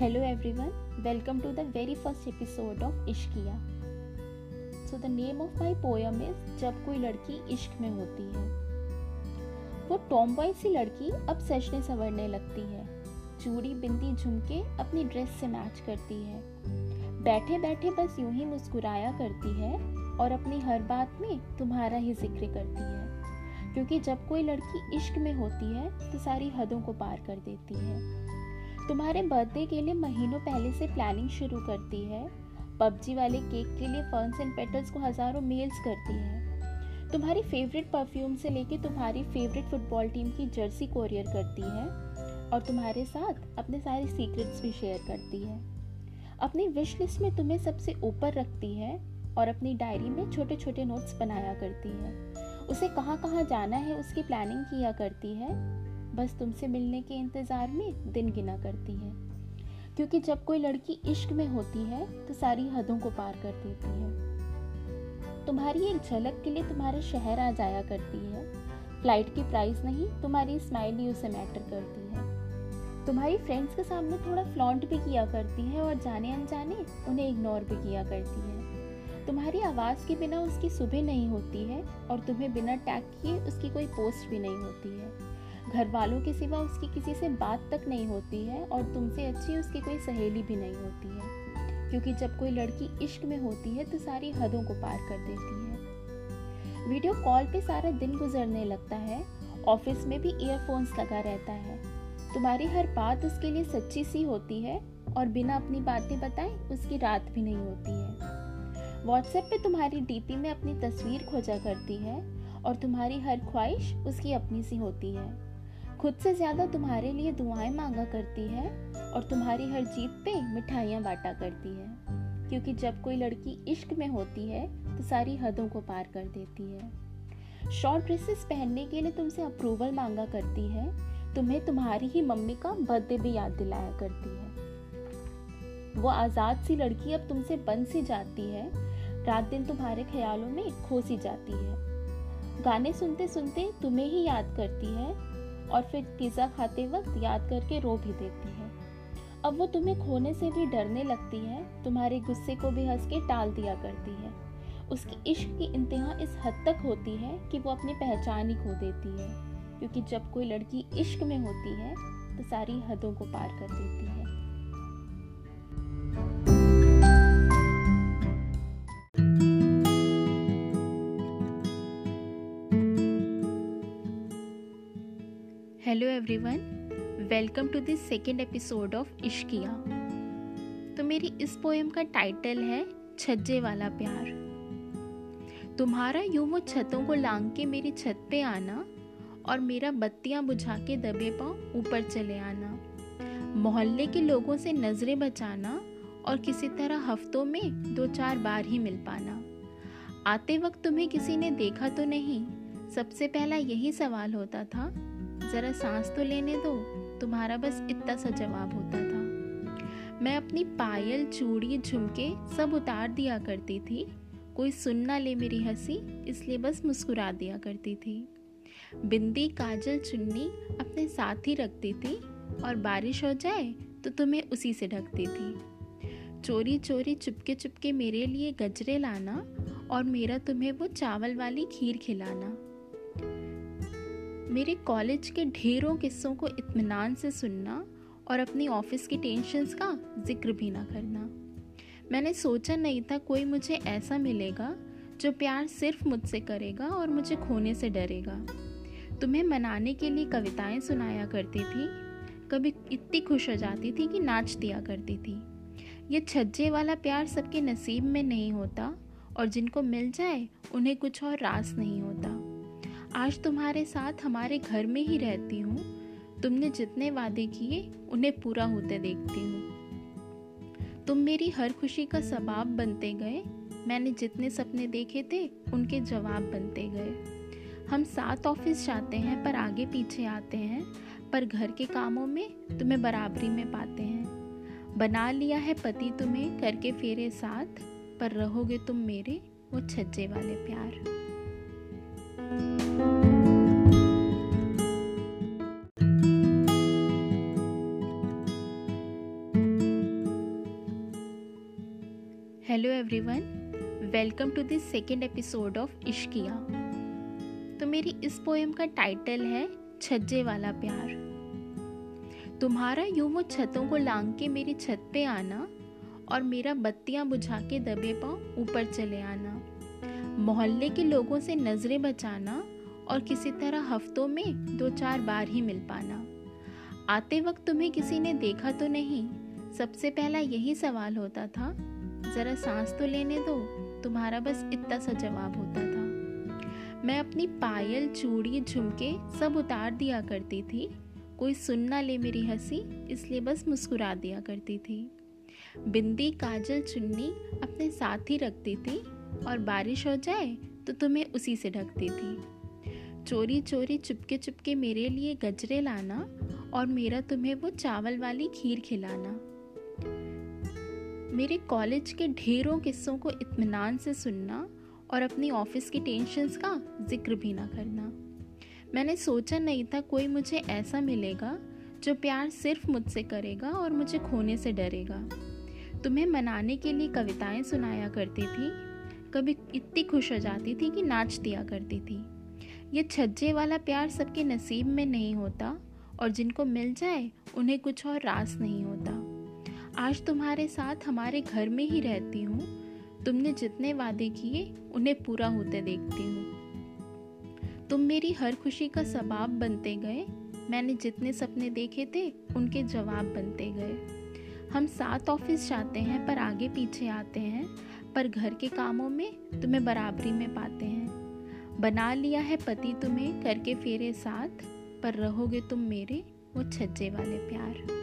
Hello everyone, welcome to the very first episode of Ishkiya. So the name of my poem is जब कोई लड़की इश्क में होती है वो टॉमबॉय सी लड़की अब सजने संवरने लगती है। चूड़ी बिंदी झुमके अपनी ड्रेस से मैच करती है। बैठे बैठे बस यूँ ही मुस्कुराया करती है और अपनी हर बात में तुम्हारा ही ज़िक्र करती है। क्योंकि जब कोई लड़की इश्क में होती है तो सारी हदों को पार कर देती है। तुम्हारे बर्थडे के लिए महीनों पहले से प्लानिंग शुरू करती है। पबजी वाले केक के लिए फर्न्स एंड पेटल्स को हज़ारों मेल्स करती है। तुम्हारी फेवरेट परफ्यूम से लेके तुम्हारी फेवरेट फुटबॉल टीम की जर्सी कोरियर करती है और तुम्हारे साथ अपने सारे सीक्रेट्स भी शेयर करती है। अपनी विश लिस्ट में तुम्हें सबसे ऊपर रखती है और अपनी डायरी में छोटे छोटे नोट्स बनाया करती है। उसे कहाँ कहाँ जाना है उसकी प्लानिंग किया करती है। बस तुमसे मिलने के इंतज़ार में दिन गिना करती है। क्योंकि जब कोई लड़की इश्क में होती है तो सारी हदों को पार कर देती है। तुम्हारी एक झलक के लिए तुम्हारे शहर आ जाया करती है। फ़्लाइट की प्राइस नहीं, तुम्हारी स्माइल ही उसे मैटर करती है। तुम्हारी फ्रेंड्स के सामने थोड़ा फ्लॉन्ट भी किया करती है और जाने अनजाने उन्हें इग्नोर भी किया करती है। तुम्हारी आवाज़ के बिना उसकी सुबह नहीं होती है और तुम्हें बिना टैग किए उसकी कोई पोस्ट भी नहीं होती है। घर वालों के सिवा उसकी किसी से बात तक नहीं होती है और तुमसे अच्छी उसकी कोई सहेली भी नहीं होती है। क्योंकि जब कोई लड़की इश्क में होती है तो सारी हदों को पार कर देती है। वीडियो कॉल पे सारा दिन गुजरने लगता है। ऑफ़िस में भी ईयरफोन्स लगा रहता है। तुम्हारी हर बात उसके लिए सच्ची सी होती है और बिना अपनी बातें बताए उसकी रात भी नहीं होती है। व्हाट्सएप पे तुम्हारी डीपी में अपनी तस्वीर खोजा करती है और तुम्हारी हर ख्वाहिश उसकी अपनी सी होती है। खुद से ज़्यादा तुम्हारे लिए दुआएँ मांगा करती है और तुम्हारी हर जीत पे मिठाइयाँ बांटा करती है। क्योंकि जब कोई लड़की इश्क में होती है तो सारी हदों को पार कर देती है। शॉर्ट ड्रेसेस पहनने के लिए तुमसे अप्रूवल मांगा करती है, तुम्हें तुम्हारी ही मम्मी का बर्थडे भी याद दिलाया करती है। वो आज़ाद सी लड़की अब तुमसे बन सी जाती है, रात दिन तुम्हारे ख्यालों में खो सी जाती है। गाने सुनते सुनते तुम्हें ही याद करती है और फिर पिज़्ज़ा खाते वक्त याद करके रो भी देती है। अब वो तुम्हें खोने से भी डरने लगती है, तुम्हारे गुस्से को भी हंस के टाल दिया करती है। उसकी इश्क की इंतहा इस हद तक होती है कि वो अपनी पहचान ही खो देती है, क्योंकि जब कोई लड़की इश्क में होती है तो सारी हदों को पार कर देती है। Hello everyone welcome to this second episode of Ishqiya तो मेरी इस पोएम का टाइटल है, छज्जे वाला प्यार। तुम्हारा यूँ वो छतों को लांग के मेरी छत पे आना और मेरा बत्तियाँ बुझा के दबे पाँव ऊपर चले आना। मोहल्ले के लोगों से नज़रें बचाना और किसी तरह हफ्तों में दो चार बार ही मिल पाना। आते वक्त तुम्हें किसी ने देखा तो नहीं। सबसे पहला यही सवाल होता था ज़रा सांस तो लेने दो। तुम्हारा बस इतना सा जवाब होता था। मैं अपनी पायल, चूड़ी, झुमके सब उतार दिया करती थी। कोई सुन ना ले मेरी हँसी, इसलिए बस मुस्कुरा दिया करती थी। बिंदी, काजल, चुन्नी अपने साथ ही रखती थी और बारिश हो जाए तो तुम्हें उसी से ढकती थी। चोरी चोरी, चुपके चुपके मेरे लिए गजरे लाना और मेरा तुम्हें वो चावल वाली खीर खिलाना। मेरे कॉलेज के ढेरों किस्सों को इत्मीनान से सुनना और अपनी ऑफ़िस की टेंशन्स का ज़िक्र भी ना करना। मैंने सोचा नहीं था कोई मुझे ऐसा मिलेगा जो प्यार सिर्फ़ मुझसे करेगा और मुझे खोने से डरेगा। तुम्हें मनाने के लिए कविताएँ सुनाया करती थी, कभी इतनी खुश हो जाती थी कि नाच दिया करती थी। ये छज्जे वाला प्यार सबके नसीब में नहीं होता और जिनको मिल जाए, उन्हें कुछ और रास नहीं होता। आज तुम्हारे साथ हमारे घर में ही रहती हूँ। तुमने जितने वादे किए, उन्हें पूरा होते देखती हूँ। तुम मेरी हर खुशी का सबाब बनते गए। मैंने जितने सपने देखे थे, उनके जवाब बनते गए। हम साथ ऑफ़िस जाते हैं, पर आगे पीछे आते हैं। पर घर के कामों में तुम्हें बराबरी में पाते हैं। बना लिया है पति तुम्हें, करके फेरे साथ। पर रहोगे तुम मेरे, वो छज्जे वाले प्यार। Hello everyone welcome to this second episode of Ishqiya तो मेरी इस पोएम का टाइटल है, छज्जे वाला प्यार। तुम्हारा यूँ वो छतों को लांग के मेरी छत पे आना और मेरा बत्तियाँ बुझा के दबे पाँव ऊपर चले आना। मोहल्ले के लोगों से नज़रें बचाना और किसी तरह हफ्तों में दो चार बार ही मिल पाना। आते वक्त तुम्हें किसी ने देखा तो नहीं। सबसे पहला यही सवाल होता था, ज़रा सांस तो लेने दो, तुम्हारा बस इतना सा जवाब होता था। मैं अपनी पायल, चूड़ी, झुमके सब उतार दिया करती थी। कोई सुन ना ले मेरी हँसी, इसलिए बस मुस्कुरा दिया करती थी। बिंदी, काजल, चुन्नी अपने साथ ही रखती थी। और बारिश हो जाए तो तुम्हें उसी से ढकती थी। चोरी चोरी, चुपके चुपके मेरे लिए गजरे लाना और मेरा तुम्हें वो चावल वाली खीर खिलाना। मेरे कॉलेज के ढेरों किस्सों को इत्मीनान से सुनना और अपनी ऑफ़िस की टेंशन्स का ज़िक्र भी ना करना। मैंने सोचा नहीं था कोई मुझे ऐसा मिलेगा जो प्यार सिर्फ़ मुझसे करेगा और मुझे खोने से डरेगा। तुम्हें मनाने के लिए कविताएँ सुनाया करती थी कभी इतनी खुश हो जाती थी कि नाच दिया करती थी। ये छज्जे वाला प्यार सबके नसीब में नहीं होता और जिनको मिल जाए, उन्हें कुछ और रास नहीं होता। आज तुम्हारे साथ हमारे घर में ही रहती हूँ। तुमने जितने वादे किए, उन्हें पूरा होते देखती हूँ। तुम मेरी हर खुशी का सबाब बनते गए। मैंने जितने सपने देखे थे, उनके जवाब बनते गए। हम साथ ऑफ़िस जाते हैं, पर आगे पीछे आते हैं। पर घर के कामों में तुम्हें बराबरी में पाते हैं। बना लिया है पति तुम्हें, करके फेरे साथ, पर रहोगे तुम मेरे, वो छज्जे वाले प्यार।